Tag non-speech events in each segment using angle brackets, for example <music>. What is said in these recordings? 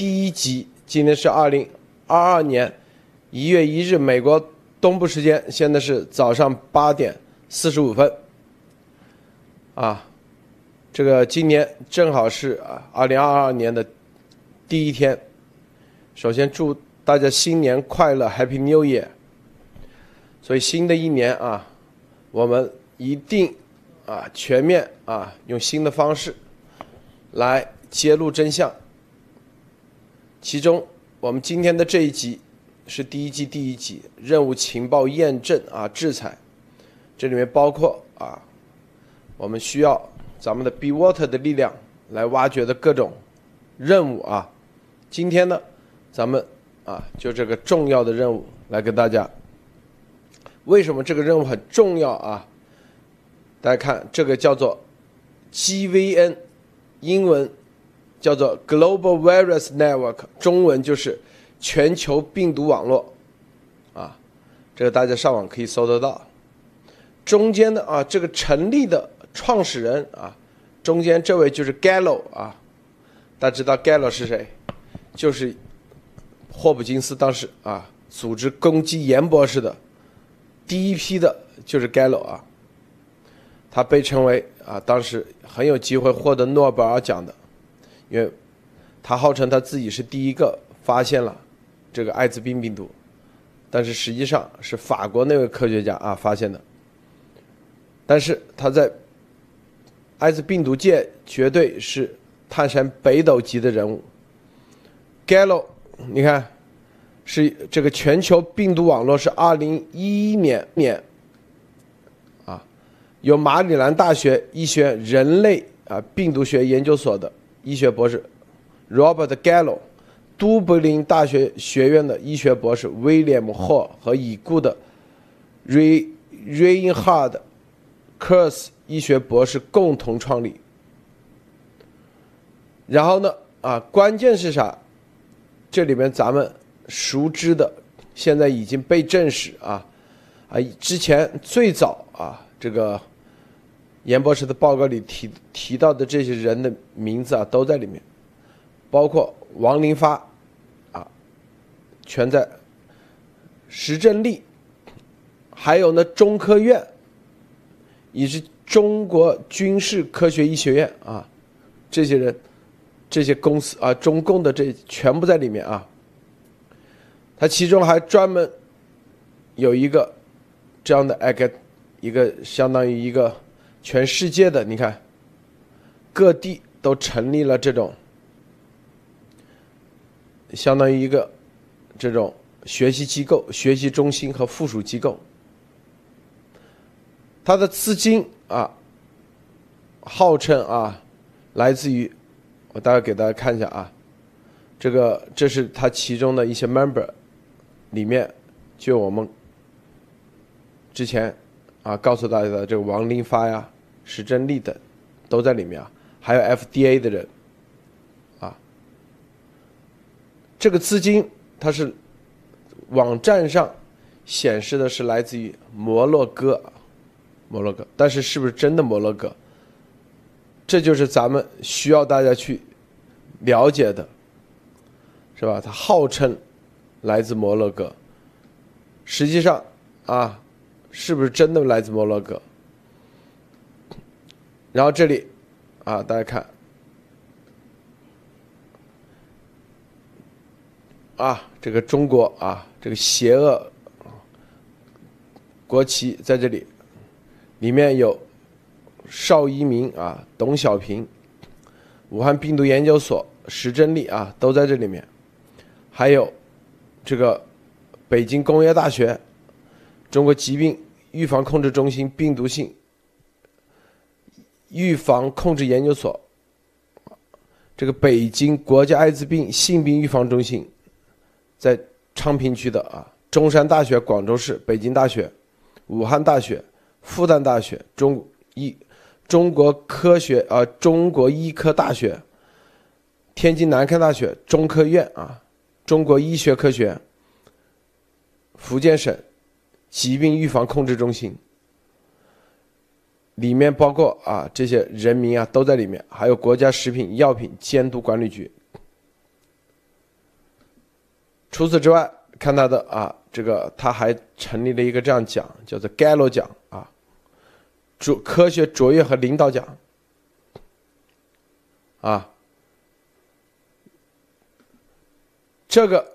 第一集。今天是二零二二年一月一日，美国东部时间，现在是早上八点四十五分。啊，这个今年正好是啊二零二二年的第一天。首先祝大家新年快乐，Happy New Year！所以新的一年啊，我们一定啊全面啊用新的方式来揭露真相。其中，我们今天的这一集是第一季第一集任务情报验证啊制裁，这里面包括啊我们需要咱们的 B Water 的力量来挖掘的各种任务啊。今天呢，咱们啊就这个重要的任务来跟大家。为什么这个任务很重要啊？大家看，这个叫做 GVN，英文。叫做 Global Virus Network，中文就是全球病毒网络，啊，这个大家上网可以搜得到。中间的啊，这个成立的创始人啊，中间这位就是 Gallo 啊，大家知道 Gallo 是谁？就是霍普金斯当时啊组织攻击严博士的第一批的，就是 Gallo 啊，他被称为啊当时很有机会获得诺贝尔奖的。因为，他号称他自己是第一个发现了这个艾滋病病毒，但是实际上是法国那位科学家啊发现的。但是他在艾滋病毒界绝对是泰山北斗级的人物。Gallo，你看，是这个全球病毒网络是二零一一年年啊，由马里兰大学医学人类啊病毒学研究所的。医学博士 Robert Gallo，都柏林大学学院的医学博士 William Hall 和已故的 Ray Reinhard Kurz 医学博士共同创立。然后呢，啊，关键是啥？这里面咱们熟知的，现在已经被证实啊，啊，之前最早啊，这个。严博士的报告里提提到的这些人的名字啊，都在里面，包括王林发，啊，全在。石正丽，还有呢中科院，以及中国军事科学医学院啊，这些人，这些公司啊，中共的这全部在里面啊。他其中还专门有一个这样的一个一个相当于一个。全世界的你看，各地都成立了这种，相当于一个这种学习机构、学习中心和附属机构。它的资金啊，号称啊，来自于我大概给大家看一下啊，这个这是它其中的一些 member 里面，就我们之前。啊，告诉大家的这个王林发呀、石正丽等，都在里面啊，还有 FDA 的人，啊，这个资金它是网站上显示的是来自于摩洛哥，摩洛哥，但是是不是真的摩洛哥？这就是咱们需要大家去了解的，是吧？它号称来自摩洛哥，实际上啊。是不是真的来自摩洛哥？然后这里，啊，大家看，啊，这个中国啊，这个邪恶国旗在这里，里面有邵一鸣啊、董小平、武汉病毒研究所石正丽啊，都在这里面，还有这个北京工业大学。中国疾病预防控制中心病毒性预防控制研究所，这个北京国家艾滋病性病预防中心，在昌平区的啊，中山大学广州市、北京大学、武汉大学、复旦大学、中医中国科学啊中国医科大学、天津南开大学、中科院啊、中国医学科学、福建省。疾病预防控制中心里面包括啊这些人民啊都在里面，还有国家食品药品监督管理局。除此之外，看他的啊，这个他还成立了一个这样奖，叫做 Gallo 奖啊，卓科学卓越和领导奖啊。这个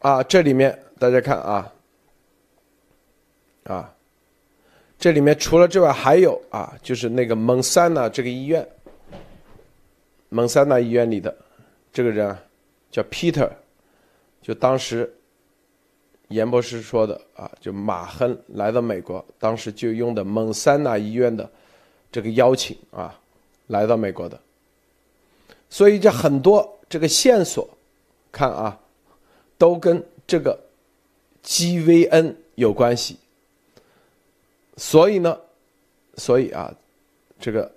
啊，这里面大家看啊啊，这里面除了之外还有啊，就是那个蒙山纳这个医院，蒙山纳医院里的这个人叫 Peter。就当时，严博士说的啊，就马亨来到美国，当时就用的蒙山纳医院的这个邀请啊，来到美国的。所以这很多这个线索，看啊，都跟这个 GVN 有关系。所以呢，所以啊，这个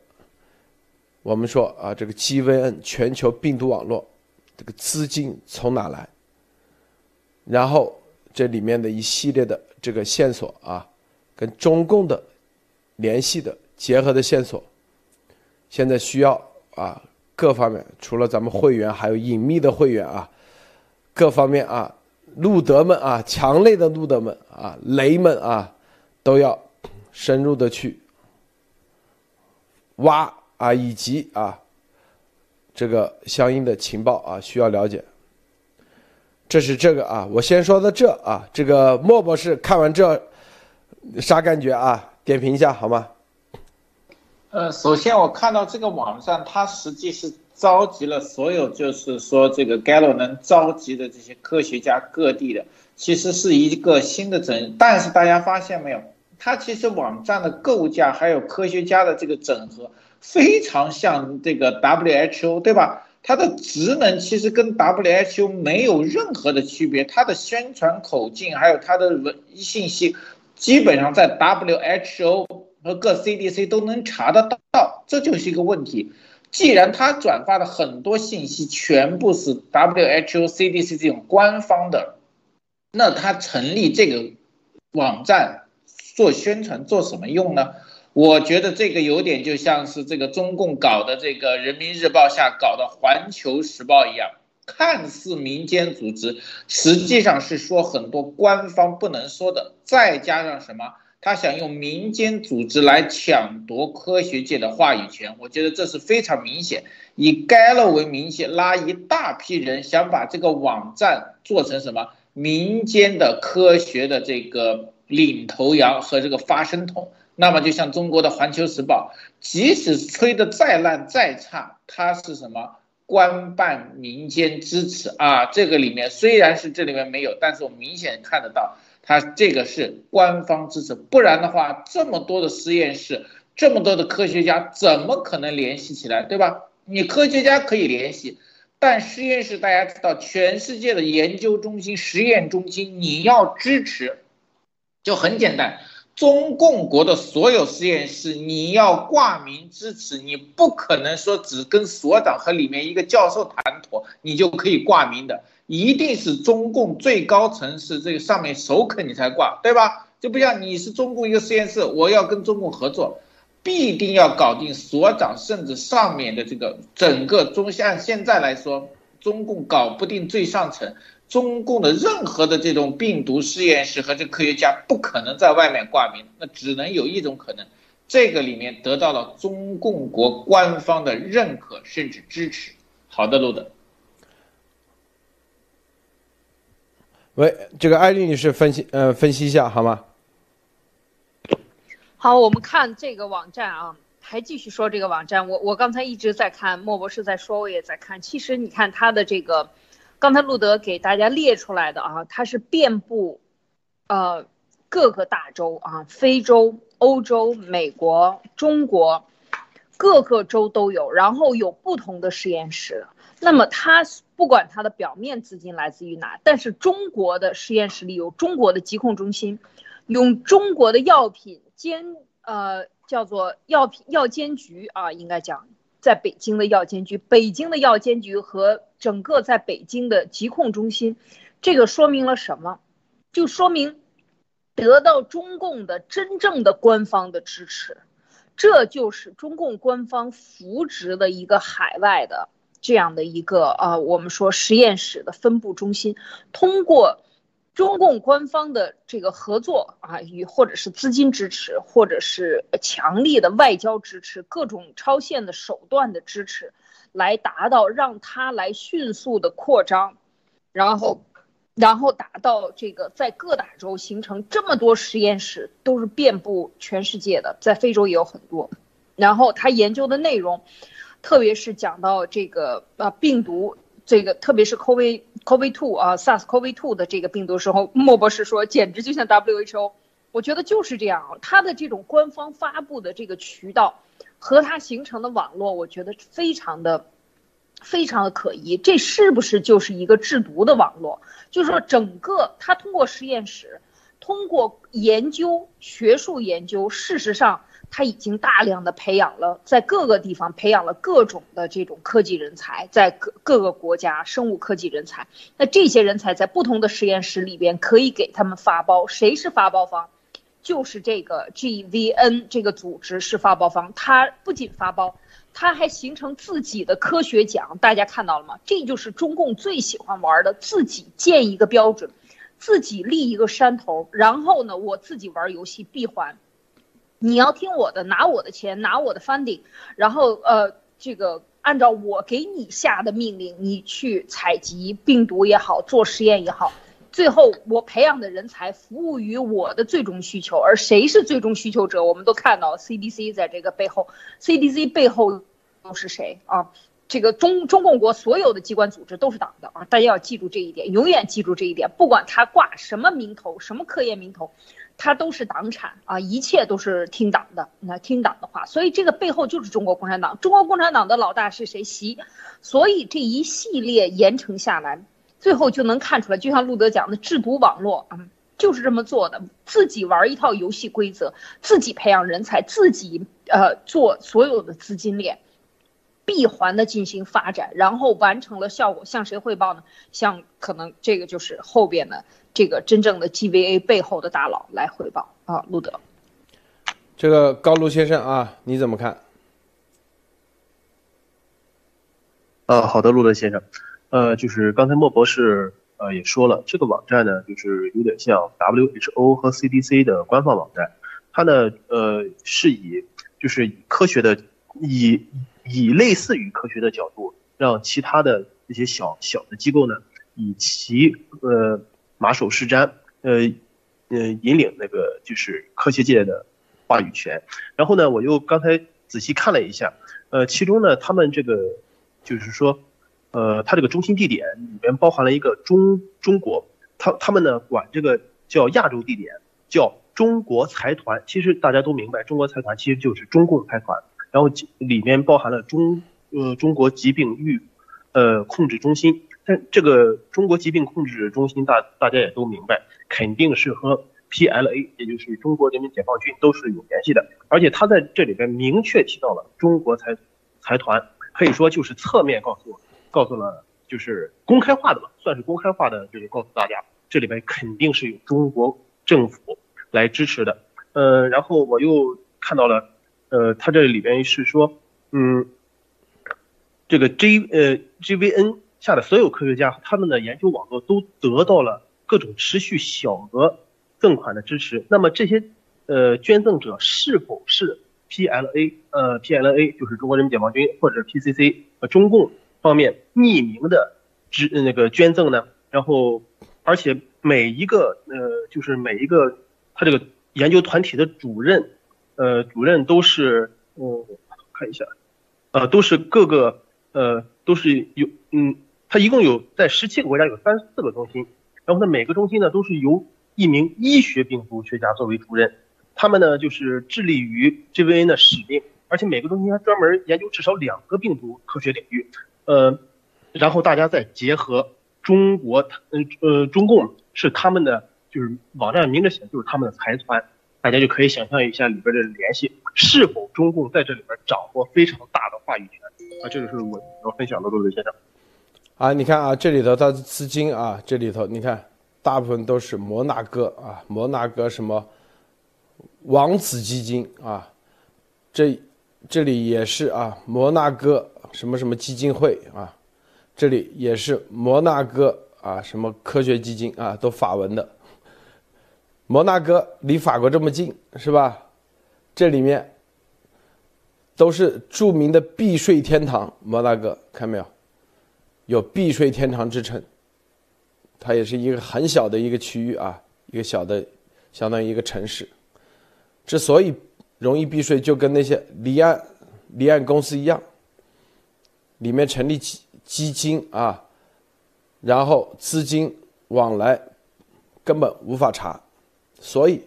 我们说啊，这个 GVN 全球病毒网络，这个资金从哪来？然后这里面的一系列的这个线索啊，跟中共的联系的结合的线索，现在需要啊各方面，除了咱们会员，还有隐秘的会员啊，各方面啊，路德们啊，强烈的路德们啊，雷们啊，都要深入的去挖啊，以及啊这个相应的情报啊，需要了解。这是这个啊，我先说的这啊，这个莫博士看完这啥感觉啊？点评一下好吗？呃，首先我看到这个网站，它实际是召集了所有，就是说这个 Gallo 能召集的这些科学家各地的，其实是一个新的整。但是大家发现没有，它其实网站的构架还有科学家的这个整合，非常像这个 WHO，对吧？它的职能其实跟 WHO 没有任何的区别，它的宣传口径还有它的文信息，基本上在 WHO 和各 CDC 都能查得到，这就是一个问题。既然他转发的很多信息全部是 WHO、CDC 这种官方的，那他成立这个网站做宣传做什么用呢？我觉得这个有点就像是这个中共搞的这个人民日报下搞的环球时报一样，看似民间组织，实际上是说很多官方不能说的，再加上什么，他想用民间组织来抢夺科学界的话语权，我觉得这是非常明显，以 g a l 为名气拉一大批人，想把这个网站做成什么民间的科学的这个领头羊和这个发声筒。那么就像中国的《环球时报》，即使吹得再烂再差，它是什么官办民间支持啊？这个里面虽然是这里面没有，但是我明显看得到，它这个是官方支持。不然的话，这么多的实验室，这么多的科学家，怎么可能联系起来，对吧？你科学家可以联系，但实验室大家知道，全世界的研究中心、实验中心，你要支持，就很简单。中共国的所有实验室，你要挂名支持，你不可能说只跟所长和里面一个教授谈妥，你就可以挂名的，一定是中共最高层是这个上面首肯你才挂，对吧？就不像你是中共一个实验室，我要跟中共合作，必定要搞定所长，甚至上面的这个整个中，像现在来说，中共搞不定最上层。中共的任何的这种病毒实验室和这科学家不可能在外面挂名，那只能有一种可能，这个里面得到了中共国官方的认可甚至支持。好的，路德。喂，这个艾丽女士分析，呃，分析一下好吗？好，我们看这个网站啊，还继续说这个网站。我我刚才一直在看，莫博士在说，我也在看。其实你看他的这个。刚才路德给大家列出来的啊，它是遍布，呃，各个大洲啊，非洲、欧洲、美国、中国，各个州都有，然后有不同的实验室。那么它不管它的表面资金来自于哪，但是中国的实验室里有中国的疾控中心，用中国的药品监呃叫做药品药监局啊，应该讲。在北京的药监局，北京的药监局和整个在北京的疾控中心，这个说明了什么？就说明得到中共的真正的官方的支持，这就是中共官方扶植的一个海外的这样的一个呃，我们说实验室的分布中心，通过中共官方的这个合作啊，与或者是资金支持，或者是强力的外交支持，各种超限的手段的支持，来达到让它来迅速的扩张，然后，然后达到这个在各大洲形成这么多实验室，都是遍布全世界的，在非洲也有很多，然后他研究的内容。特别是讲到这个啊病毒，这个特别是 COVID COVID two 啊 SARS COVID two 的这个病毒时候，莫博士说简直就像 WHO，我觉得就是这样啊，它的这种官方发布的这个渠道和它形成的网络，我觉得非常的非常的可疑。这是不是就是一个制毒的网络？就是说，整个它通过实验室，通过研究学术研究，事实上。他已经大量的培养了，在各个地方培养了各种的这种科技人才，在各各个国家生物科技人才。那这些人才在不同的实验室里边可以给他们发包，谁是发包方？就是这个 GVN 这个组织是发包方。他不仅发包，他还形成自己的科学奖。大家看到了吗？这就是中共最喜欢玩的，自己建一个标准，自己立一个山头，然后呢，我自己玩游戏闭环。你要听我的，拿我的钱，拿我的 funding，然后呃，这个按照我给你下的命令，你去采集病毒也好，做实验也好，最后我培养的人才服务于我的最终需求。而谁是最终需求者？我们都看到 CDC 在这个背后，CDC 背后都是谁啊？这个中中共国所有的机关组织都是党的啊！大家要记住这一点，永远记住这一点，不管他挂什么名头，什么科研名头。他都是党产啊，一切都是听党的，那听党的话，所以这个背后就是中国共产党。中国共产党的老大是谁？习。所以这一系列严惩下来，最后就能看出来，就像路德讲的，制毒网络啊，就是这么做的，自己玩一套游戏规则，自己培养人才，自己呃做所有的资金链。闭环的进行发展，然后完成了效果，向谁汇报呢？向可能这个就是后边的这个真正的 GVA 背后的大佬来汇报啊，路德。这个高卢先生啊，你怎么看？呃，好的，路德先生，呃，就是刚才莫博士呃也说了，这个网站呢，就是有点像 WHO 和 CDC 的官方网站，它呢，呃，是以就是以科学的以。以类似于科学的角度，让其他的这些小小的机构呢，以其呃马首是瞻，呃呃引领那个就是科学界的话语权。然后呢，我又刚才仔细看了一下，呃，其中呢，他们这个就是说，呃，它这个中心地点里面包含了一个中中国，他他们呢管这个叫亚洲地点叫中国财团。其实大家都明白，中国财团其实就是中共财团。然后里面包含了中呃中国疾病预呃控制中心，但这个中国疾病控制中心大大家也都明白，肯定是和 PLA 也就是中国人民解放军都是有联系的，而且他在这里边明确提到了中国财财团，可以说就是侧面告诉告诉了就是公开化的嘛，算是公开化的就是告诉大家，这里边肯定是有中国政府来支持的，呃，然后我又看到了。呃，它这里边是说，嗯，这个 J 呃 GVN 下的所有科学家，他们的研究网络都得到了各种持续小额赠款的支持。那么这些呃捐赠者是否是 PLA 呃 PLA 就是中国人民解放军或者 PCC 呃中共方面匿名的支那个捐赠呢？然后而且每一个呃就是每一个他这个研究团体的主任。呃，主任都是，嗯，看一下，呃，都是各个，呃，都是有，嗯，他一共有在十七个国家有三十四个中心，然后呢，每个中心呢都是由一名医学病毒学家作为主任，他们呢就是致力于 GVN 的使命，而且每个中心还专门研究至少两个病毒科学领域，呃，然后大家再结合中国，嗯呃，中共是他们的，就是网站明着写就是他们的财团。大家就可以想象一下里边的联系，是否中共在这里边掌握非常大的话语权啊？这个是我要分享的，陆伟先生。啊，你看啊，这里头它的资金啊，这里头你看，大部分都是摩纳哥啊，摩纳哥什么王子基金啊，这这里也是啊，摩纳哥什么什么基金会啊，这里也是摩纳哥啊，什么科学基金啊，都法文的。摩纳哥离法国这么近，是吧？这里面都是著名的避税天堂。摩纳哥看没有？有避税天堂之称。它也是一个很小的一个区域啊，一个小的，相当于一个城市。之所以容易避税，就跟那些离岸离岸公司一样，里面成立基基金啊，然后资金往来根本无法查。所以，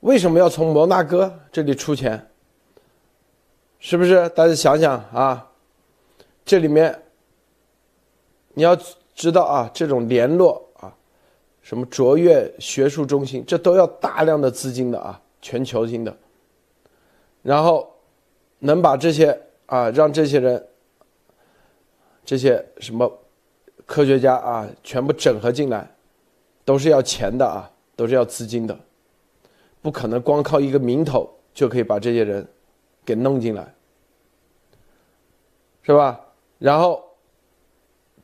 为什么要从摩纳哥这里出钱？是不是？大家想想啊，这里面你要知道啊，这种联络啊，什么卓越学术中心，这都要大量的资金的啊，全球性的。然后能把这些啊，让这些人、这些什么科学家啊，全部整合进来，都是要钱的啊。都是要资金的，不可能光靠一个名头就可以把这些人给弄进来，是吧？然后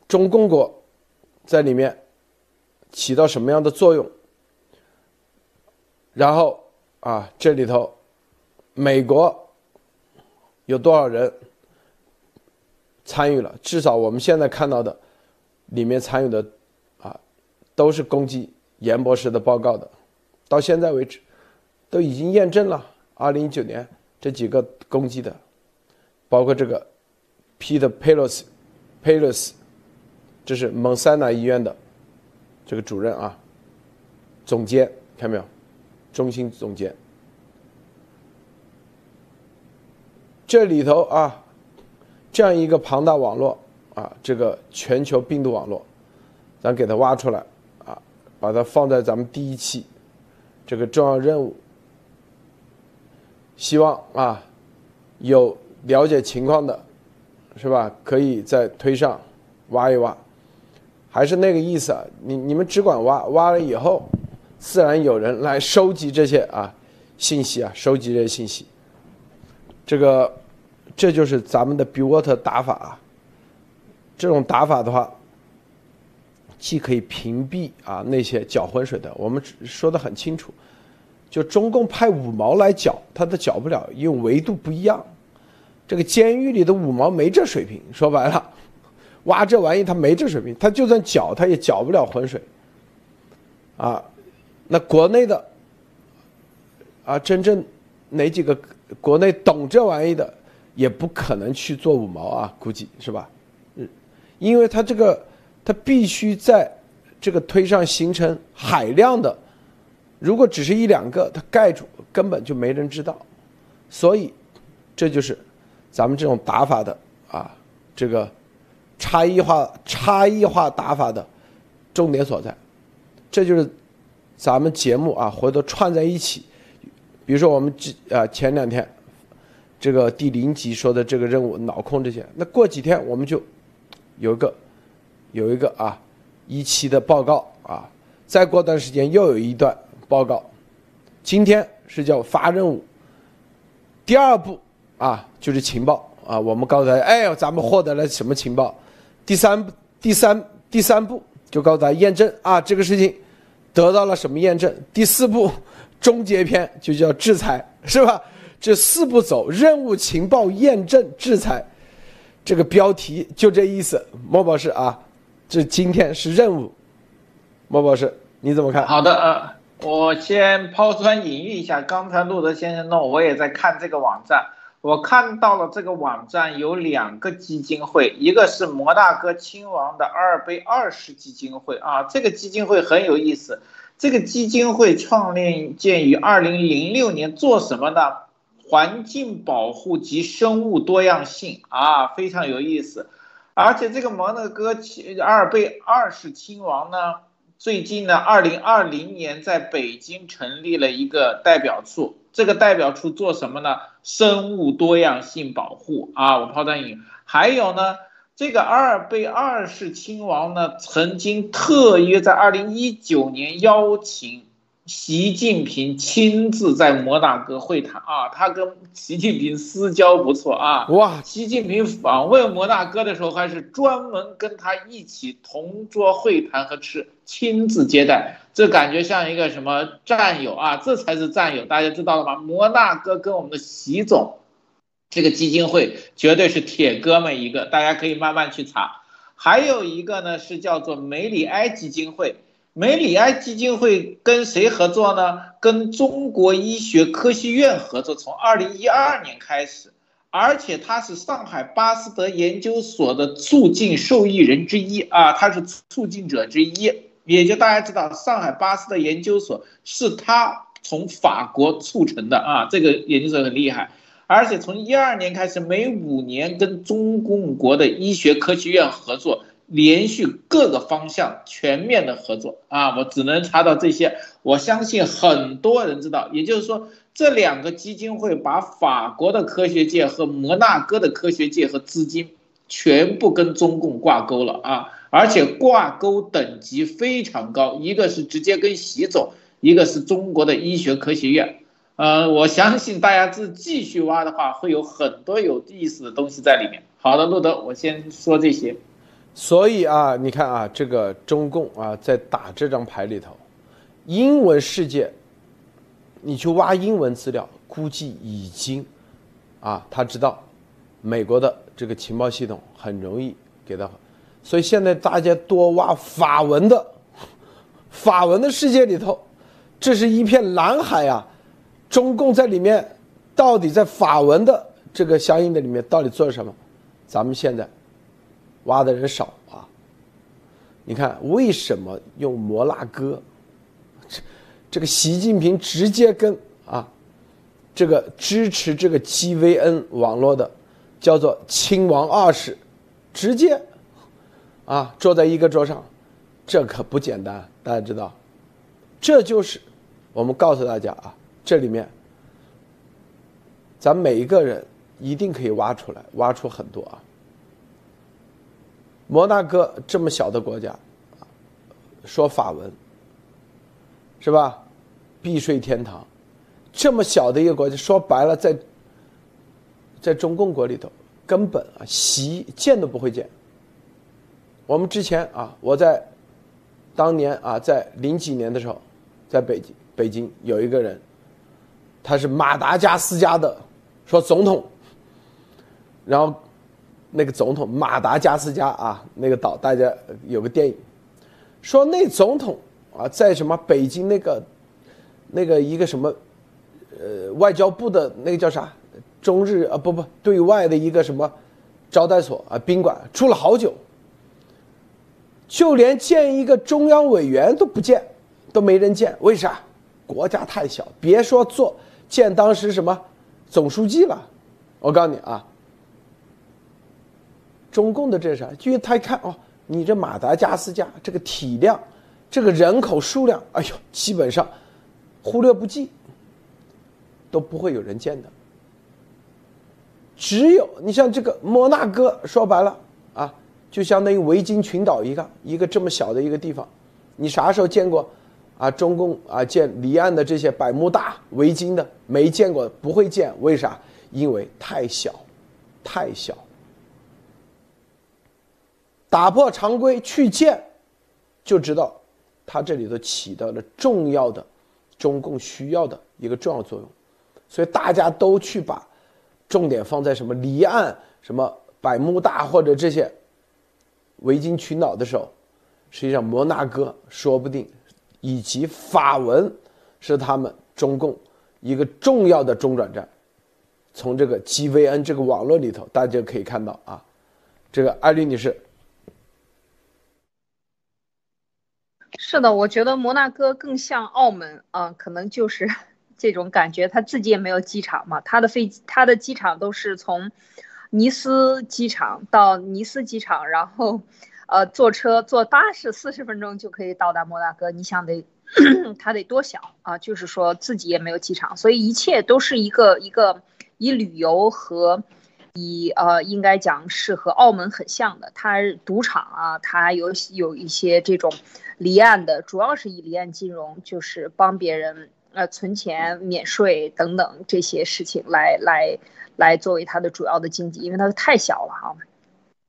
中共国在里面起到什么样的作用？然后啊，这里头美国有多少人参与了？至少我们现在看到的里面参与的啊，都是攻击。严博士的报告的，到现在为止，都已经验证了。二零一九年这几个攻击的，包括这个 Peter Pelos，Pelos，这是蒙塞纳医院的这个主任啊，总监看没有？中心总监。这里头啊，这样一个庞大网络啊，这个全球病毒网络，咱给它挖出来。把它放在咱们第一期这个重要任务，希望啊有了解情况的，是吧？可以再推上挖一挖，还是那个意思啊？你你们只管挖，挖了以后，自然有人来收集这些啊信息啊，收集这些信息。这个这就是咱们的 b water 打法啊，这种打法的话。既可以屏蔽啊那些搅浑水的，我们说的很清楚，就中共派五毛来搅，他都搅不了，因为维度不一样。这个监狱里的五毛没这水平，说白了，挖这玩意他没这水平，他就算搅他也搅不了浑水。啊，那国内的啊，真正哪几个国内懂这玩意的，也不可能去做五毛啊，估计是吧？嗯，因为他这个。它必须在这个推上形成海量的，如果只是一两个，它盖住根本就没人知道，所以这就是咱们这种打法的啊，这个差异化差异化打法的重点所在，这就是咱们节目啊，回头串在一起，比如说我们这啊前两天这个第零集说的这个任务脑控这些，那过几天我们就有一个。有一个啊，一期的报告啊，再过段时间又有一段报告。今天是叫发任务，第二步啊就是情报啊，我们告诉他，哎，咱们获得了什么情报？第三，第三第三步就告诉大家验证啊，这个事情得到了什么验证？第四步，终结篇就叫制裁，是吧？这四步走，任务、情报、验证、制裁，这个标题就这意思。莫博士啊。这今天是任务，莫博士，你怎么看？好的，呃，我先抛砖引玉一下。刚才路德先生呢，我也在看这个网站，我看到了这个网站有两个基金会，一个是摩纳哥亲王的阿尔卑二世基金会啊，这个基金会很有意思。这个基金会创立建于二零零六年，做什么呢？环境保护及生物多样性啊，非常有意思。而且这个摩纳哥亲阿尔贝二世亲王呢，最近呢，二零二零年在北京成立了一个代表处。这个代表处做什么呢？生物多样性保护啊！我抛砖引。还有呢，这个阿尔贝二世亲王呢，曾经特约在二零一九年邀请习近平亲自在摩纳哥会谈啊，他跟习近平私交不错啊。哇，习近平访问摩纳哥的时候，还是专门跟他一起同桌会谈和吃，亲自接待，这感觉像一个什么战友啊？这才是战友，大家知道了吗？摩纳哥跟我们的习总，这个基金会绝对是铁哥们一个，大家可以慢慢去查。还有一个呢，是叫做梅里埃基金会。梅里埃基金会跟谁合作呢？跟中国医学科学院合作，从二零一二年开始，而且他是上海巴斯德研究所的促进受益人之一啊，他是促进者之一。也就大家知道，上海巴斯德研究所是他从法国促成的啊，这个研究所很厉害。而且从一二年开始，每五年跟中共国的医学科学院合作。连续各个方向全面的合作啊，我只能查到这些。我相信很多人知道，也就是说，这两个基金会把法国的科学界和摩纳哥的科学界和资金全部跟中共挂钩了啊，而且挂钩等级非常高，一个是直接跟习总，一个是中国的医学科学院。呃，我相信大家自继续挖的话，会有很多有意思的东西在里面。好的，路德，我先说这些。所以啊，你看啊，这个中共啊，在打这张牌里头，英文世界，你去挖英文资料，估计已经，啊，他知道美国的这个情报系统很容易给他，所以现在大家多挖法文的，法文的世界里头，这是一片蓝海啊，中共在里面到底在法文的这个相应的里面到底做了什么？咱们现在。挖的人少啊！你看为什么用摩纳哥？这这个习近平直接跟啊，这个支持这个 GVN 网络的，叫做亲王二世，直接啊坐在一个桌上，这可不简单，大家知道，这就是我们告诉大家啊，这里面咱每一个人一定可以挖出来，挖出很多啊。摩纳哥这么小的国家，说法文，是吧？避税天堂，这么小的一个国家，说白了，在在中共国里头，根本啊，习见都不会见。我们之前啊，我在当年啊，在零几年的时候，在北京，北京有一个人，他是马达加斯加的，说总统，然后。那个总统马达加斯加啊，那个岛，大家有个电影，说那总统啊，在什么北京那个那个一个什么呃外交部的那个叫啥中日啊不不对外的一个什么招待所啊宾馆住了好久，就连见一个中央委员都不见，都没人见，为啥？国家太小，别说做见当时什么总书记了，我告诉你啊。中共的这是啥？因为他一看哦，你这马达加斯加这个体量，这个人口数量，哎呦，基本上忽略不计，都不会有人见的。只有你像这个摩纳哥，说白了啊，就相当于维京群岛一个一个这么小的一个地方，你啥时候见过啊？中共啊，建离岸的这些百慕大、维京的没见过，不会见，为啥？因为太小，太小。打破常规去建，就知道，它这里头起到了重要的中共需要的一个重要作用，所以大家都去把重点放在什么离岸、什么百慕大或者这些维京群岛的时候，实际上摩纳哥说不定以及法文是他们中共一个重要的中转站。从这个 GVN 这个网络里头，大家可以看到啊，这个艾丽女士。是的，我觉得摩纳哥更像澳门啊，可能就是 <laughs> 这种感觉。他自己也没有机场嘛，他的飞机、他的机场都是从尼斯机场到尼斯机场，然后呃坐车、坐巴士四十分钟就可以到达摩纳哥。你想得 <clears throat> 他得多小啊？就是说自己也没有机场，所以一切都是一个一个以旅游和以。呃，应该讲是和澳门很像的，它赌场啊，它有有一些这种离岸的，主要是以离岸金融，就是帮别人呃存钱、免税等等这些事情来来来作为它的主要的经济，因为它太小了哈。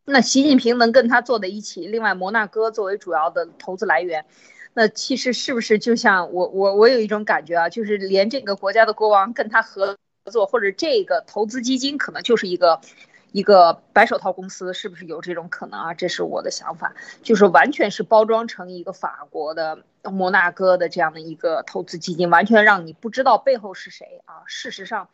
那习近平能跟他坐在一起，另外摩纳哥作为主要的投资来源，那其实是不是就像我我我有一种感觉啊，就是连这个国家的国王跟他合作，或者这个投资基金可能就是一个一个白手套公司，是不是有这种可能啊？这是我的想法，就是完全是包装成一个法国的摩纳哥的这样的一个投资基金，完全让你不知道背后是谁啊。事实上，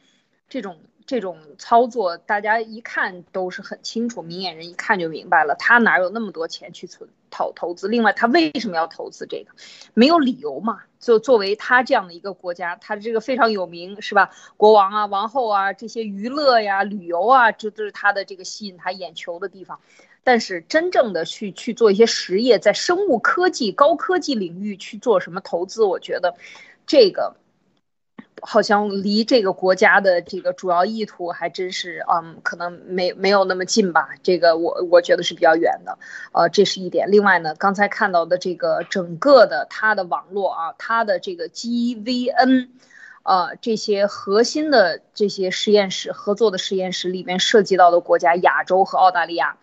这种。这种操作，大家一看都是很清楚，明眼人一看就明白了。他哪有那么多钱去存投投资？另外，他为什么要投资这个？没有理由嘛？就作为他这样的一个国家，他这个非常有名，是吧？国王啊、王后啊，这些娱乐呀、旅游啊，这都是他的这个吸引他眼球的地方。但是，真正的去去做一些实业，在生物科技、高科技领域去做什么投资，我觉得这个。好像离这个国家的这个主要意图还真是，嗯，可能没没有那么近吧。这个我我觉得是比较远的，呃，这是一点。另外呢，刚才看到的这个整个的它的网络啊，它的这个 GVN，呃，这些核心的这些实验室合作的实验室里面涉及到的国家，亚洲和澳大利亚、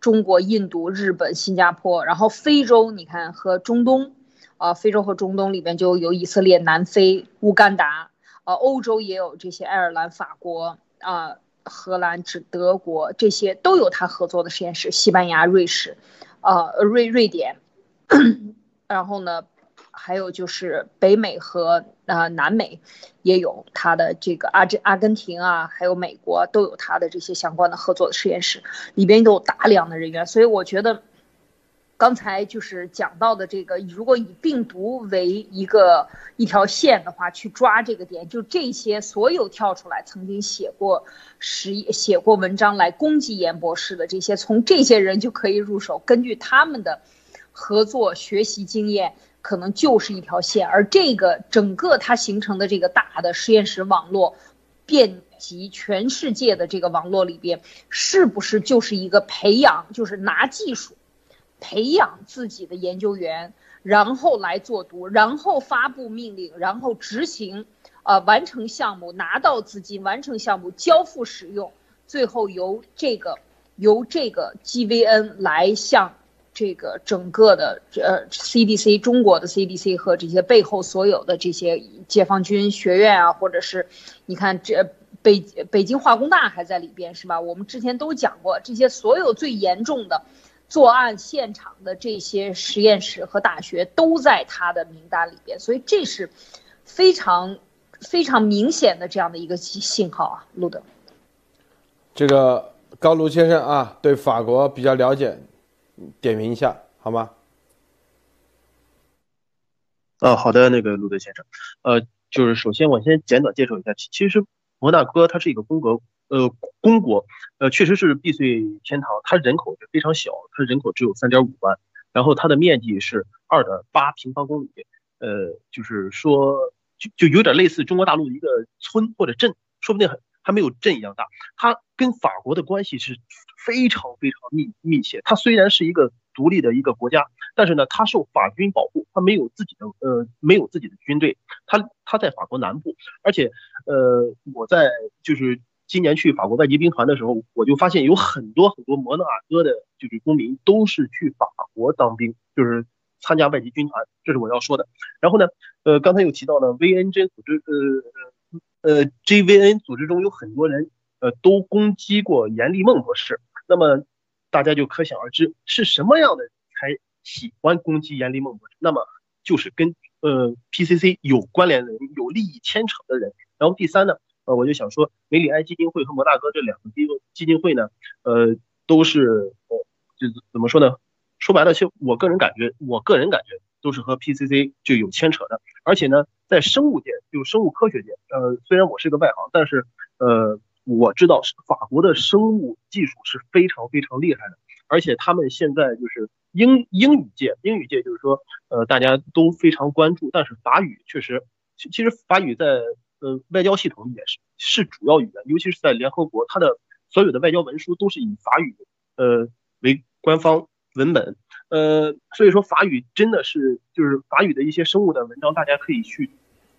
中国、印度、日本、新加坡，然后非洲，你看和中东，啊，非洲和中东里面就有以色列、南非、乌干达。呃，欧洲也有这些，爱尔兰、法国啊，荷兰、指德国这些都有他合作的实验室，西班牙、瑞士，呃，瑞瑞典，然后呢，还有就是北美和呃南美也有他的这个阿阿根廷啊，还有美国都有他的这些相关的合作的实验室，里边都有大量的人员，所以我觉得。刚才就是讲到的这个，如果以病毒为一个一条线的话，去抓这个点，就这些所有跳出来曾经写过实写过文章来攻击严博士的这些，从这些人就可以入手，根据他们的合作学习经验，可能就是一条线。而这个整个它形成的这个大的实验室网络，遍及全世界的这个网络里边，是不是就是一个培养，就是拿技术？培养自己的研究员，然后来做读，然后发布命令，然后执行，呃，完成项目，拿到资金，完成项目，交付使用，最后由这个由这个 GVN 来向这个整个的呃 CDC 中国的 CDC 和这些背后所有的这些解放军学院啊，或者是你看这北北京化工大还在里边是吧？我们之前都讲过这些所有最严重的。作案现场的这些实验室和大学都在他的名单里边，所以这是非常非常明显的这样的一个信号啊，路德。这个高卢先生啊，对法国比较了解，点评一下好吗？啊，好的，那个路德先生，呃，就是首先我先简短介绍一下，其实摩纳哥它是一个风格。呃，公国，呃，确实是避税天堂，它人口就非常小，它人口只有三点五万，然后它的面积是二点八平方公里，呃，就是说，就就有点类似中国大陆的一个村或者镇，说不定还还没有镇一样大。它跟法国的关系是非常非常密密切。它虽然是一个独立的一个国家，但是呢，它受法军保护，它没有自己的呃没有自己的军队，它它在法国南部，而且呃，我在就是。今年去法国外籍兵团的时候，我就发现有很多很多摩纳哥的，就是公民都是去法国当兵，就是参加外籍军团，这是我要说的。然后呢，呃，刚才又提到了 VNG 组织，呃呃，JVN 组织中有很多人，呃，都攻击过严立梦博士。那么大家就可想而知，是什么样的才喜欢攻击严立梦博士？那么就是跟呃 PCC 有关联的人，有利益牵扯的人。然后第三呢？呃，我就想说，梅里埃基金会和摩纳哥这两个基基金会呢，呃，都是，呃，就怎么说呢？说白了，其实我个人感觉，我个人感觉都是和 PCC 就有牵扯的。而且呢，在生物界，就生物科学界，呃，虽然我是个外行，但是，呃，我知道法国的生物技术是非常非常厉害的。而且他们现在就是英英语界，英语界就是说，呃，大家都非常关注。但是法语确实，其其实法语在。呃，外交系统也是是主要语言，尤其是在联合国，它的所有的外交文书都是以法语呃为官方文本，呃，所以说法语真的是就是法语的一些生物的文章，大家可以去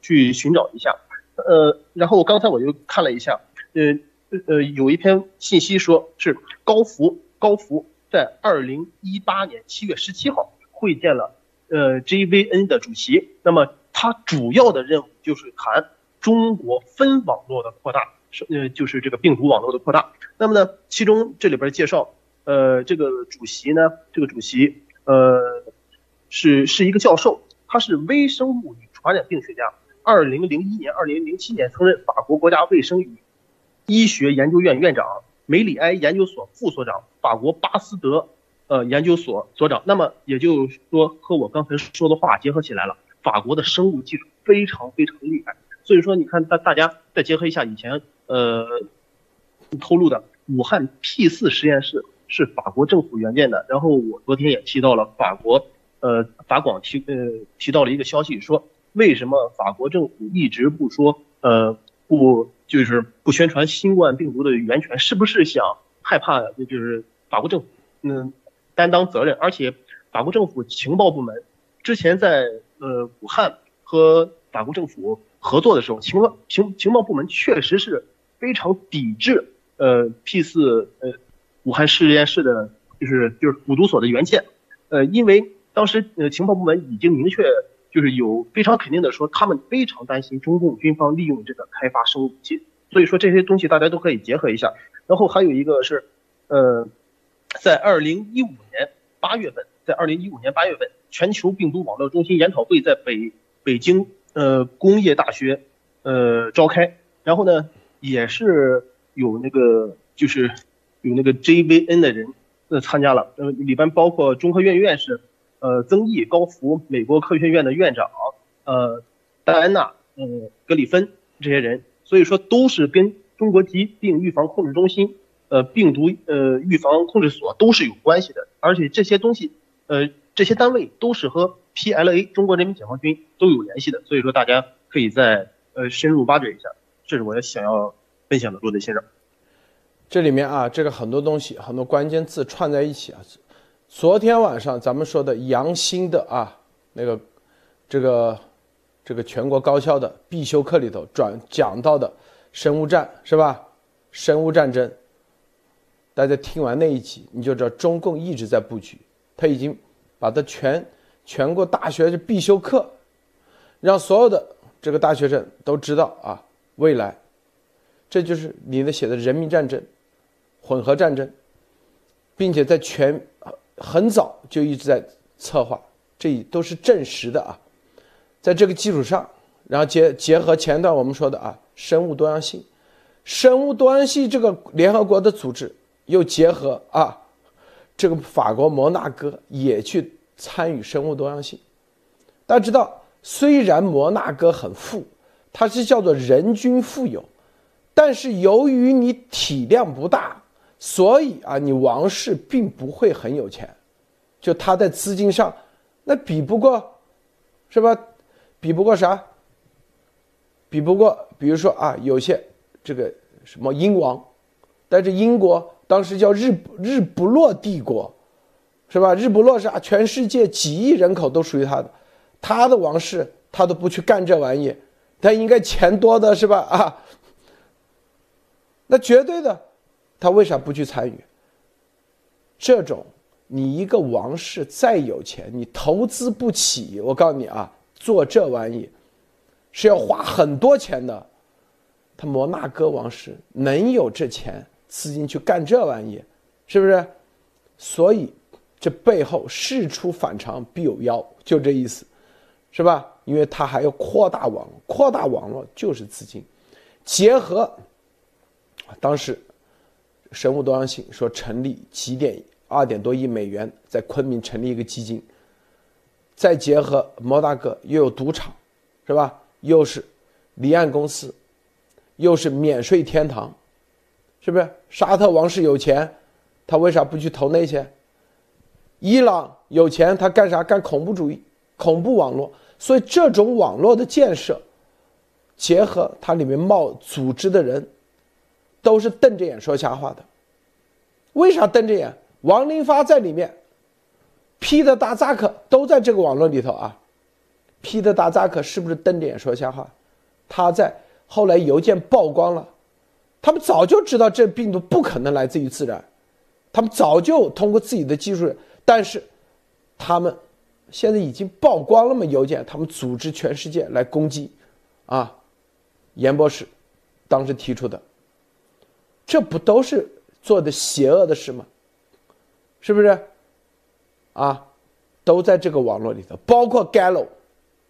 去寻找一下。呃，然后刚才我又看了一下，呃呃，有一篇信息说是高福高福在二零一八年七月十七号会见了呃 JVN 的主席，那么他主要的任务就是谈中国分网络的扩大，是呃就是这个病毒网络的扩大。那么呢，其中这里边介绍，呃，这个主席呢，这个主席呃是是一个教授，他是微生物与传染病学家。二零零一年、二零零七年，曾任法国国家卫生与医学研究院院长、梅里埃研究所副所长、法国巴斯德呃研究所所长。那么也就是说，和我刚才说的话结合起来了，法国的生物技术非常非常厉害。所以说，你看大大家再结合一下以前呃透露的武汉 P 四实验室是法国政府援建的。然后我昨天也提到了法国呃法广提呃提到了一个消息说。为什么法国政府一直不说，呃，不就是不宣传新冠病毒的源泉？是不是想害怕，就是法国政府嗯担当责任？而且法国政府情报部门之前在呃武汉和法国政府合作的时候，情报情情报部门确实是非常抵制呃 P 四呃武汉实验室的，就是就是五毒所的原件，呃，因为当时呃情报部门已经明确。就是有非常肯定的说，他们非常担心中共军方利用这个开发生物武器，所以说这些东西大家都可以结合一下。然后还有一个是，呃，在二零一五年八月份，在二零一五年八月份，全球病毒网络中心研讨会在北北京呃工业大学呃召开，然后呢也是有那个就是有那个 JVN 的人呃参加了，呃里边包括中科院院士。呃，曾毅、高福、美国科学院的院长，呃，戴安娜，呃，格里芬这些人，所以说都是跟中国疾病预防控制中心，呃，病毒呃预防控制所都是有关系的，而且这些东西，呃，这些单位都是和 PLA 中国人民解放军都有联系的，所以说大家可以再呃深入挖掘一下，这是我想要分享的，陆德先生。这里面啊，这个很多东西，很多关键字串在一起啊。昨天晚上咱们说的杨新的啊，那个这个这个全国高校的必修课里头转讲到的生物战是吧？生物战争，大家听完那一集你就知道中共一直在布局，他已经把它全全国大学的必修课，让所有的这个大学生都知道啊，未来这就是你的写的人民战争、混合战争，并且在全。很早就一直在策划，这都是证实的啊。在这个基础上，然后结结合前段我们说的啊，生物多样性，生物多样性这个联合国的组织又结合啊，这个法国摩纳哥也去参与生物多样性。大家知道，虽然摩纳哥很富，它是叫做人均富有，但是由于你体量不大。所以啊，你王室并不会很有钱，就他在资金上，那比不过，是吧？比不过啥？比不过，比如说啊，有些这个什么英王，但是英国当时叫日日不落帝国，是吧？日不落是啊，全世界几亿人口都属于他的，他的王室他都不去干这玩意，他应该钱多的是吧？啊，那绝对的。他为啥不去参与？这种你一个王室再有钱，你投资不起。我告诉你啊，做这玩意是要花很多钱的。他摩纳哥王室能有这钱资金去干这玩意，是不是？所以这背后事出反常必有妖，就这意思，是吧？因为他还要扩大网络，扩大网络就是资金，结合当时。生物多样性说成立几点二点多亿美元在昆明成立一个基金，再结合摩大哥又有赌场，是吧？又是离岸公司，又是免税天堂，是不是？沙特王室有钱，他为啥不去投那些？伊朗有钱，他干啥？干恐怖主义、恐怖网络。所以这种网络的建设，结合它里面冒组织的人。都是瞪着眼说瞎话的。为啥瞪着眼？王林发在里面，皮特达扎克都在这个网络里头啊。皮特达扎克是不是瞪着眼说瞎话？他在后来邮件曝光了，他们早就知道这病毒不可能来自于自然，他们早就通过自己的技术，但是他们现在已经曝光了嘛？邮件，他们组织全世界来攻击，啊，严博士当时提出的，这不都是做的邪恶的事吗？是不是？啊，都在这个网络里头，包括 Gallo，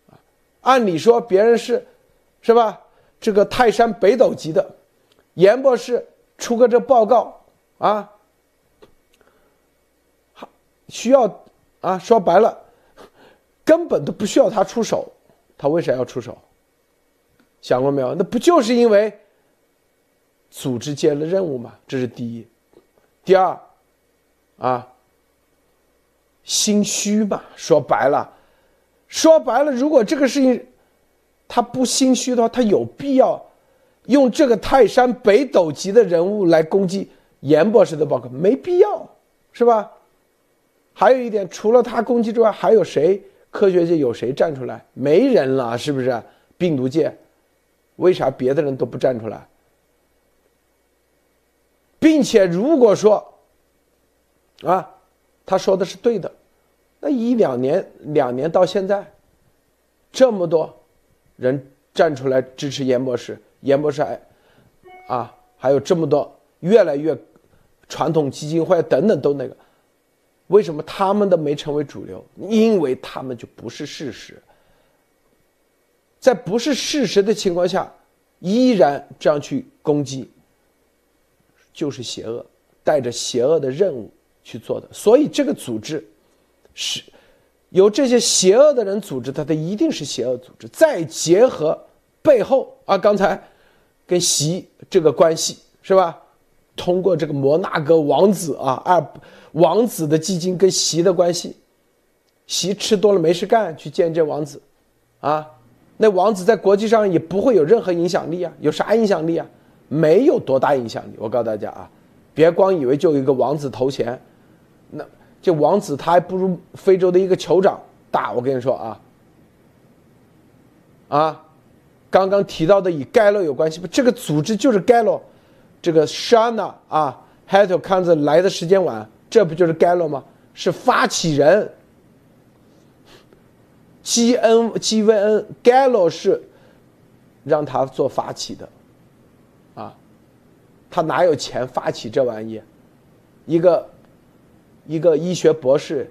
啊，按理说别人是。是吧？这个泰山北斗级的严博士出个这报告啊，需要啊，说白了，根本都不需要他出手，他为啥要出手？想过没有？那不就是因为组织接了任务吗？这是第一。第二，啊，心虚嘛。说白了，说白了，如果这个事情。他不心虚的话，他有必要用这个泰山北斗级的人物来攻击严博士的报告？没必要，是吧？还有一点，除了他攻击之外，还有谁？科学界有谁站出来？没人了，是不是？病毒界，为啥别的人都不站出来？并且，如果说啊，他说的是对的，那一两年、两年到现在，这么多。人站出来支持严博士，严博士还，啊，还有这么多越来越传统基金会等等都那个，为什么他们的没成为主流？因为他们就不是事实，在不是事实的情况下，依然这样去攻击，就是邪恶，带着邪恶的任务去做的。所以这个组织是。由这些邪恶的人组织，他的一定是邪恶组织。再结合背后啊，刚才跟习这个关系是吧？通过这个摩纳哥王子啊，二王子的基金跟习的关系，习吃多了没事干去见这王子，啊，那王子在国际上也不会有任何影响力啊，有啥影响力啊？没有多大影响力。我告诉大家啊，别光以为就一个王子投钱，那。这王子他还不如非洲的一个酋长大，我跟你说啊，啊，刚刚提到的与盖洛有关系不？这个组织就是盖洛，这个 Shana 啊 h a t 看着来的时间晚，这不就是盖洛吗？是发起人，G N G V N 盖洛是让他做发起的，啊，他哪有钱发起这玩意？一个。一个医学博士，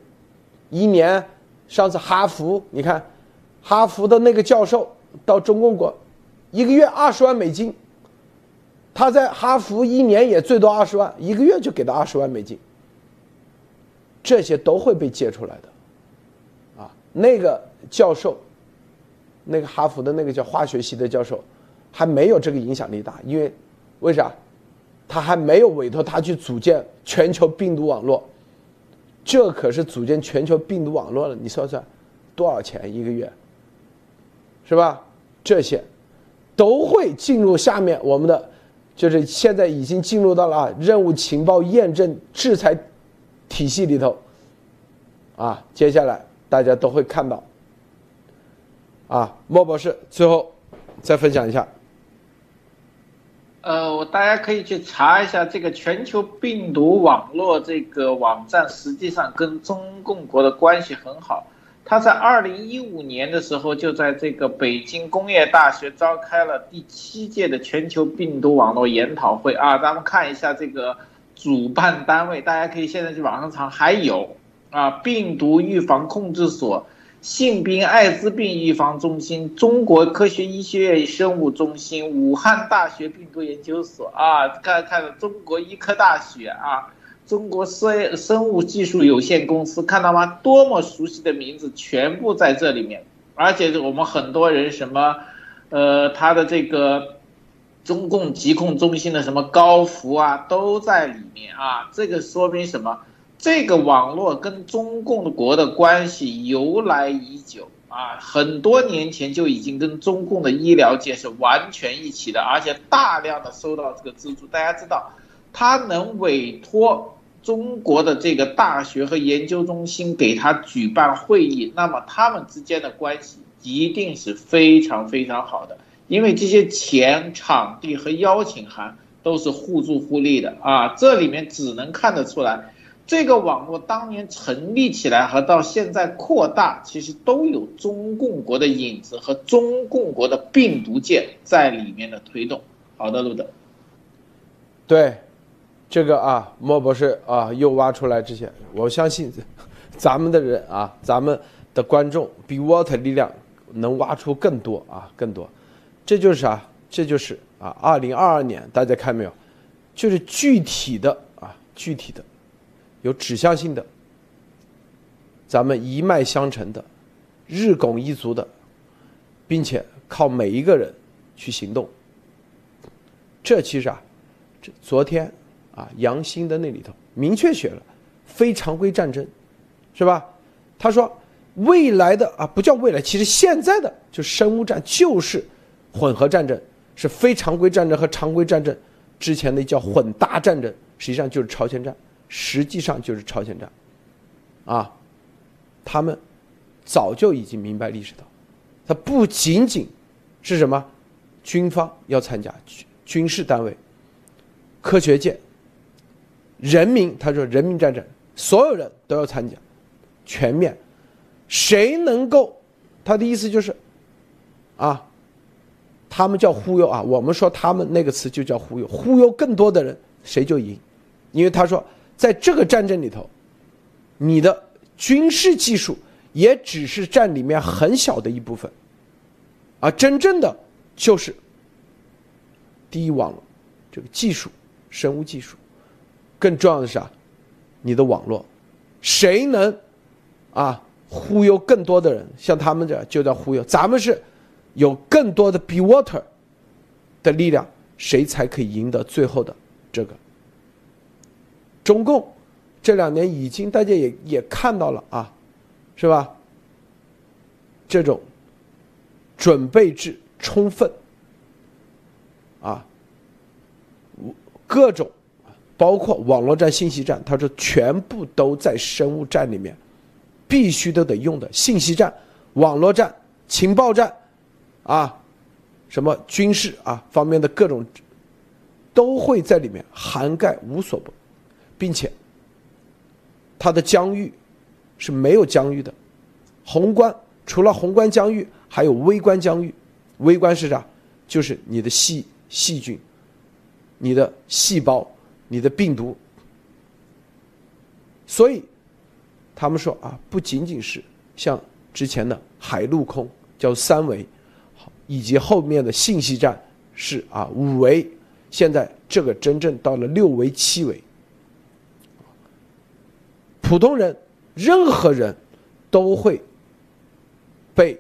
一年，上次哈佛，你看，哈佛的那个教授到中共国，一个月二十万美金。他在哈佛一年也最多二十万，一个月就给他二十万美金。这些都会被借出来的，啊，那个教授，那个哈佛的那个叫化学系的教授，还没有这个影响力大，因为为啥？他还没有委托他去组建全球病毒网络。这可是组建全球病毒网络了，你算算，多少钱一个月？是吧？这些都会进入下面我们的，就是现在已经进入到了任务情报验证制裁体系里头。啊，接下来大家都会看到。啊，莫博士，最后再分享一下。呃，我大家可以去查一下这个全球病毒网络这个网站，实际上跟中共国的关系很好。他在二零一五年的时候，就在这个北京工业大学召开了第七届的全球病毒网络研讨会啊。咱们看一下这个主办单位，大家可以现在去网上查，还有啊，病毒预防控制所。性病艾滋病预防中心、中国科学医学院生物中心、武汉大学病毒研究所啊，看看中国医科大学啊，中国生生物技术有限公司，看到吗？多么熟悉的名字，全部在这里面。而且我们很多人什么，呃，他的这个中共疾控中心的什么高福啊，都在里面啊。这个说明什么？这个网络跟中共国的关系由来已久啊，很多年前就已经跟中共的医疗界是完全一起的，而且大量的收到这个资助。大家知道，他能委托中国的这个大学和研究中心给他举办会议，那么他们之间的关系一定是非常非常好的，因为这些钱、场地和邀请函。都是互助互利的啊！这里面只能看得出来，这个网络当年成立起来和到现在扩大，其实都有中共国的影子和中共国的病毒界在里面的推动。好的，路德。对，这个啊，莫博士啊，又挖出来这些，我相信 <laughs> 咱们的人啊，咱们的观众比 Water 力量能挖出更多啊，更多。这就是啥？这就是。啊，二零二二年，大家看没有？就是具体的啊，具体的，有指向性的，咱们一脉相承的，日拱一卒的，并且靠每一个人去行动。这其实啊，这昨天啊，杨兴的那里头明确写了，非常规战争，是吧？他说未来的啊，不叫未来，其实现在的就生物战就是混合战争。是非常规战争和常规战争之前的叫混搭战争，实际上就是朝鲜战，实际上就是朝鲜战，啊，他们早就已经明白历史的，它不仅仅是什么军方要参加，军事单位、科学界、人民，他说人民战争，所有人都要参加，全面，谁能够，他的意思就是，啊。他们叫忽悠啊，我们说他们那个词就叫忽悠，忽悠更多的人谁就赢，因为他说在这个战争里头，你的军事技术也只是占里面很小的一部分，而真正的就是第一网络这个技术，生物技术，更重要的是啥？你的网络，谁能啊忽悠更多的人？像他们这就叫忽悠，咱们是。有更多的 be water 的力量，谁才可以赢得最后的这个？中共这两年已经大家也也看到了啊，是吧？这种准备制充分啊，各种包括网络战、信息战，他说全部都在生物战里面，必须都得用的信息战、网络战、情报战。啊，什么军事啊方面的各种，都会在里面涵盖无所不，并且，它的疆域是没有疆域的，宏观除了宏观疆域，还有微观疆域。微观是啥？就是你的细细菌、你的细胞、你的病毒。所以，他们说啊，不仅仅是像之前的海陆空叫三维。以及后面的信息战是啊五维，现在这个真正到了六维七维，普通人任何人都会被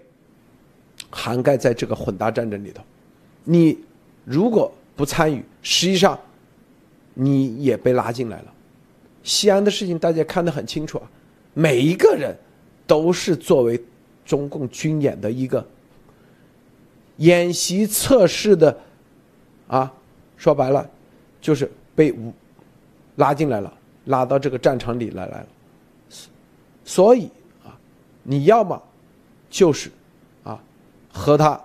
涵盖在这个混搭战争里头。你如果不参与，实际上你也被拉进来了。西安的事情大家看得很清楚啊，每一个人都是作为中共军演的一个。演习测试的，啊，说白了，就是被拉进来了，拉到这个战场里来来了。所以啊，你要么就是啊和他，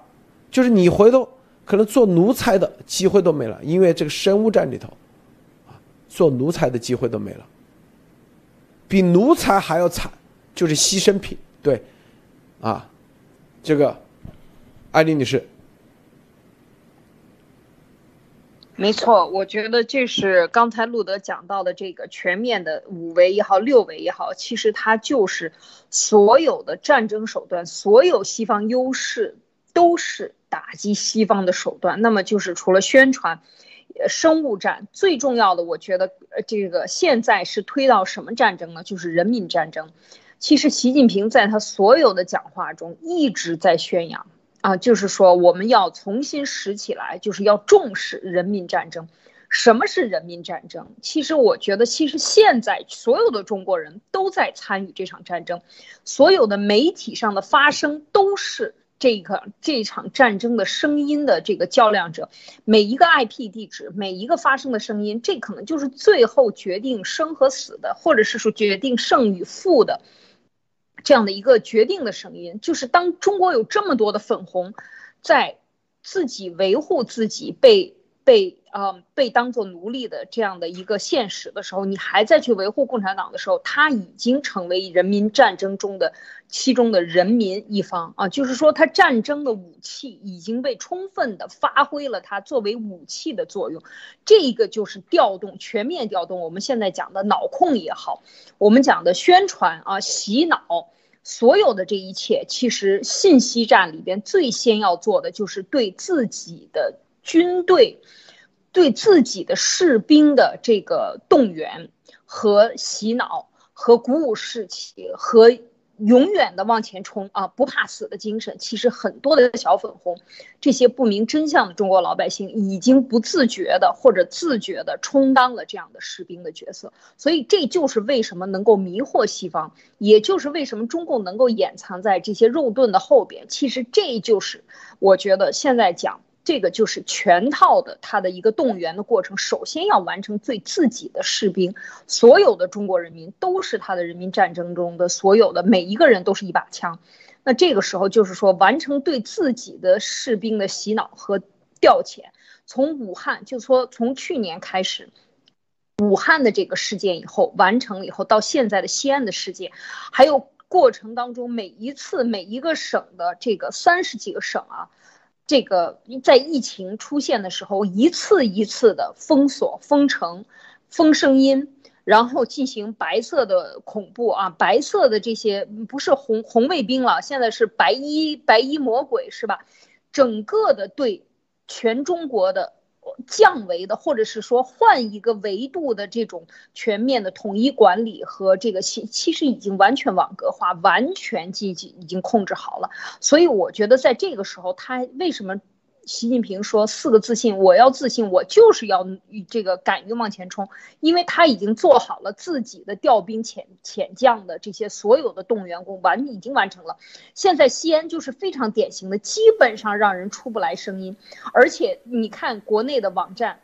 就是你回头可能做奴才的机会都没了，因为这个生物战里头，做奴才的机会都没了。比奴才还要惨，就是牺牲品。对，啊，这个。艾丽女士，没错，我觉得这是刚才路德讲到的这个全面的五维也好，六维也好，其实它就是所有的战争手段，所有西方优势都是打击西方的手段。那么就是除了宣传，生物战最重要的，我觉得这个现在是推到什么战争呢？就是人民战争。其实习近平在他所有的讲话中一直在宣扬。啊，就是说我们要重新拾起来，就是要重视人民战争。什么是人民战争？其实我觉得，其实现在所有的中国人都在参与这场战争，所有的媒体上的发声都是。这个这场战争的声音的这个较量者，每一个 IP 地址，每一个发生的声音，这可能就是最后决定生和死的，或者是说决定胜与负的这样的一个决定的声音。就是当中国有这么多的粉红，在自己维护自己被。被呃被当做奴隶的这样的一个现实的时候，你还在去维护共产党的时候，他已经成为人民战争中的其中的人民一方啊，就是说他战争的武器已经被充分的发挥了，它作为武器的作用，这个就是调动全面调动。我们现在讲的脑控也好，我们讲的宣传啊洗脑，所有的这一切，其实信息战里边最先要做的就是对自己的。军队对自己的士兵的这个动员和洗脑和鼓舞士气和永远的往前冲啊不怕死的精神，其实很多的小粉红，这些不明真相的中国老百姓已经不自觉的或者自觉的充当了这样的士兵的角色，所以这就是为什么能够迷惑西方，也就是为什么中共能够掩藏在这些肉盾的后边。其实这就是我觉得现在讲。这个就是全套的他的一个动员的过程，首先要完成对自己的士兵，所有的中国人民都是他的人民战争中的所有的每一个人都是一把枪，那这个时候就是说完成对自己的士兵的洗脑和调遣，从武汉就说从去年开始，武汉的这个事件以后完成了以后，到现在的西安的事件，还有过程当中每一次每一个省的这个三十几个省啊。这个在疫情出现的时候，一次一次的封锁、封城、封声音，然后进行白色的恐怖啊，白色的这些不是红红卫兵了，现在是白衣白衣魔鬼是吧？整个的对全中国的。降维的，或者是说换一个维度的这种全面的统一管理和这个其其实已经完全网格化，完全进行已经控制好了。所以我觉得在这个时候，他为什么？习近平说四个自信，我要自信，我就是要这个敢于往前冲，因为他已经做好了自己的调兵遣遣将的这些所有的动员工完已经完成了。现在西安就是非常典型的，基本上让人出不来声音，而且你看国内的网站，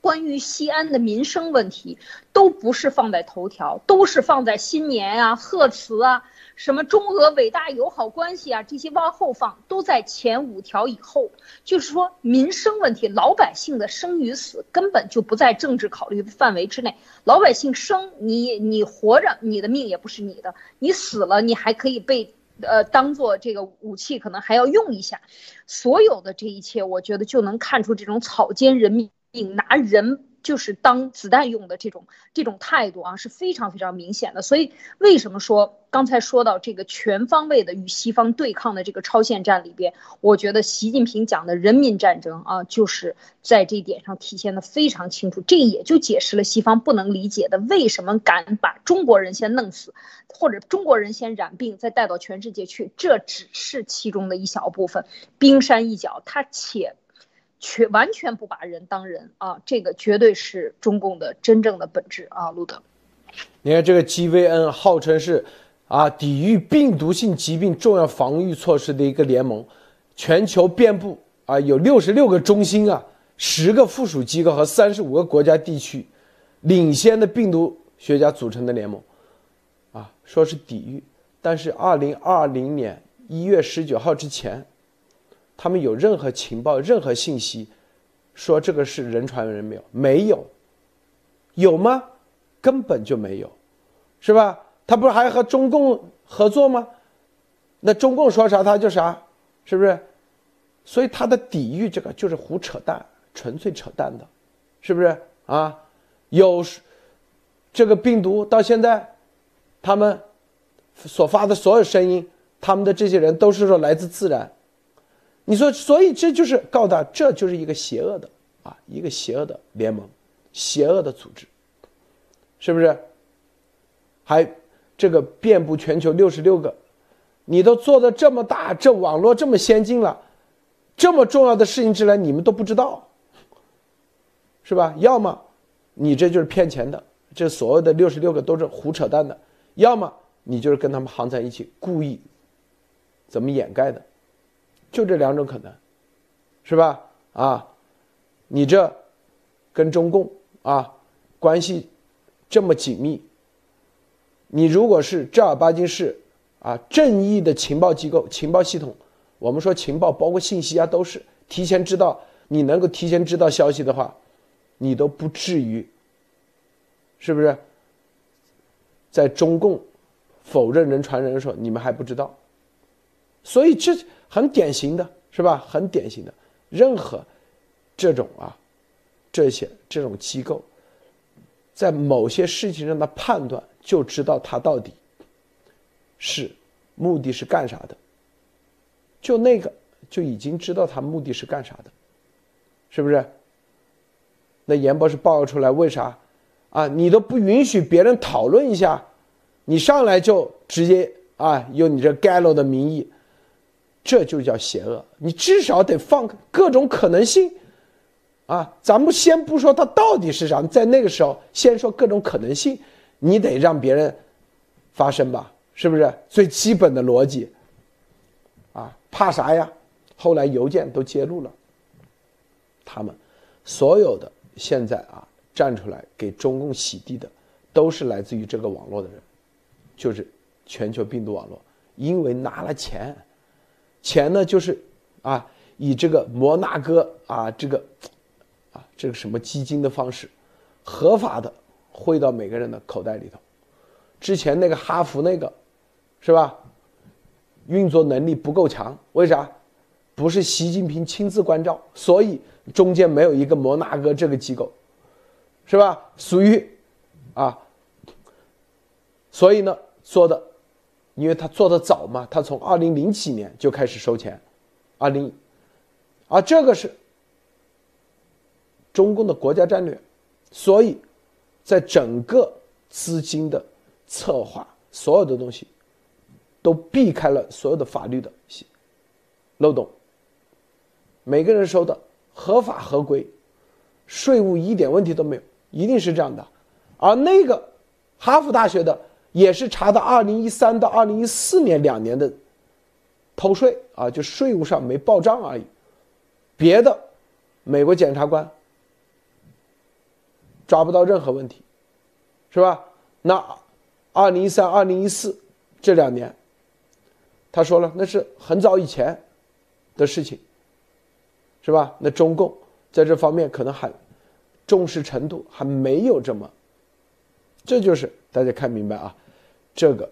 关于西安的民生问题都不是放在头条，都是放在新年啊、贺词啊。什么中俄伟大友好关系啊，这些往后放，都在前五条以后。就是说，民生问题，老百姓的生与死根本就不在政治考虑范围之内。老百姓生，你你活着，你的命也不是你的；你死了，你还可以被呃当做这个武器，可能还要用一下。所有的这一切，我觉得就能看出这种草菅人命，拿人。就是当子弹用的这种这种态度啊，是非常非常明显的。所以为什么说刚才说到这个全方位的与西方对抗的这个超限战里边，我觉得习近平讲的人民战争啊，就是在这一点上体现的非常清楚。这也就解释了西方不能理解的为什么敢把中国人先弄死，或者中国人先染病再带到全世界去，这只是其中的一小部分，冰山一角。他且。全完全不把人当人啊，这个绝对是中共的真正的本质啊，路德。你看这个 GVN 号称是啊抵御病毒性疾病重要防御措施的一个联盟，全球遍布啊有六十六个中心啊，十个附属机构和三十五个国家地区领先的病毒学家组成的联盟，啊说是抵御，但是二零二零年一月十九号之前。他们有任何情报、任何信息，说这个是人传人没有？没有，有吗？根本就没有，是吧？他不是还和中共合作吗？那中共说啥他就啥，是不是？所以他的抵御这个就是胡扯淡，纯粹扯淡的，是不是啊？有这个病毒到现在，他们所发的所有声音，他们的这些人都是说来自自然。你说，所以这就是告诉他，这就是一个邪恶的啊，一个邪恶的联盟，邪恶的组织，是不是？还这个遍布全球六十六个，你都做的这么大，这网络这么先进了，这么重要的事情之来，你们都不知道，是吧？要么你这就是骗钱的，这所有的六十六个都是胡扯淡的；要么你就是跟他们行在一起，故意怎么掩盖的，就这两种可能，是吧？啊，你这跟中共啊关系这么紧密，你如果是正儿八经是啊正义的情报机构、情报系统，我们说情报包括信息啊，都是提前知道，你能够提前知道消息的话。你都不至于，是不是？在中共否认人传人的时候，你们还不知道，所以这很典型的是吧？很典型的，任何这种啊，这些这种机构，在某些事情上的判断，就知道他到底是目的是干啥的，就那个就已经知道他目的是干啥的，是不是？那严博士报告出来，为啥？啊，你都不允许别人讨论一下，你上来就直接啊，用你这 Gallo 的名义，这就叫邪恶。你至少得放各种可能性，啊，咱们先不说它到底是啥，在那个时候先说各种可能性，你得让别人发生吧，是不是？最基本的逻辑，啊，怕啥呀？后来邮件都揭露了，他们所有的。现在啊，站出来给中共洗地的，都是来自于这个网络的人，就是全球病毒网络，因为拿了钱，钱呢就是啊，以这个摩纳哥啊这个啊这个什么基金的方式，合法的汇到每个人的口袋里头。之前那个哈佛那个，是吧？运作能力不够强，为啥？不是习近平亲自关照，所以。中间没有一个摩纳哥这个机构，是吧？属于啊，所以呢，做的，因为他做的早嘛，他从二零零几年就开始收钱，二零，而这个是中共的国家战略，所以在整个资金的策划，所有的东西都避开了所有的法律的漏洞，每个人收的。合法合规，税务一点问题都没有，一定是这样的。而那个哈佛大学的也是查到二零一三到二零一四年两年的偷税啊，就税务上没报账而已。别的美国检察官抓不到任何问题，是吧？那二零一三、二零一四这两年，他说了，那是很早以前的事情。是吧？那中共在这方面可能还重视程度还没有这么，这就是大家看明白啊。这个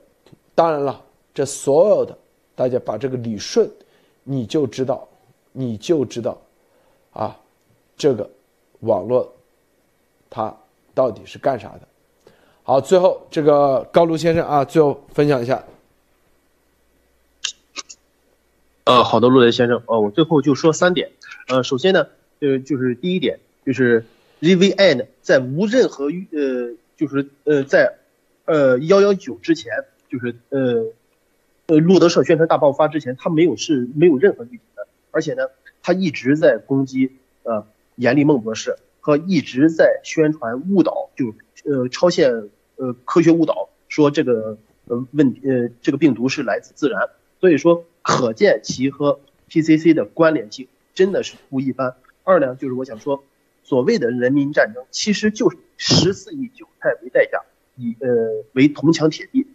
当然了，这所有的大家把这个理顺，你就知道，你就知道啊，这个网络它到底是干啥的。好，最后这个高卢先生啊，最后分享一下。呃，好的，陆雷先生，呃，我最后就说三点。呃，首先呢，呃，就是第一点，就是 ZVN 在无任何呃，就是呃，在呃幺幺九之前，就是呃呃路德社宣传大爆发之前，他没有是没有任何预警的，而且呢，他一直在攻击呃严立孟博士和一直在宣传误导，就呃超限呃科学误导，说这个呃问呃这个病毒是来自自然，所以说可见其和 PCC 的关联性。真的是不一般。二呢，就是我想说，所谓的人民战争，其实就是十四亿韭菜为代价，以呃为铜墙铁壁。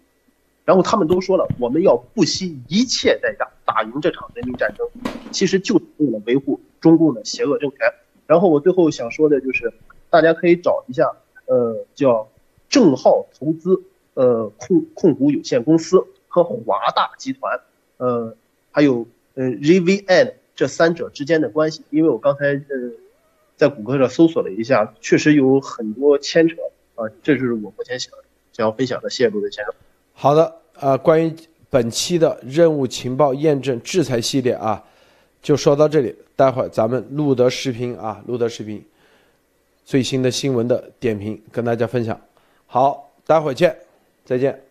然后他们都说了，我们要不惜一切代价打赢这场人民战争，其实就是为了维护中共的邪恶政权。然后我最后想说的就是，大家可以找一下，呃，叫正浩投资呃控控股有限公司和华大集团，呃，还有呃 ZVN。这三者之间的关系，因为我刚才呃在谷歌上搜索了一下，确实有很多牵扯啊，这就是我目前想想要分享的。谢谢各位先生。好的，呃，关于本期的任务情报验证制裁系列啊，就说到这里。待会儿咱们录的视频啊，录的视频最新的新闻的点评跟大家分享。好，待会儿见，再见。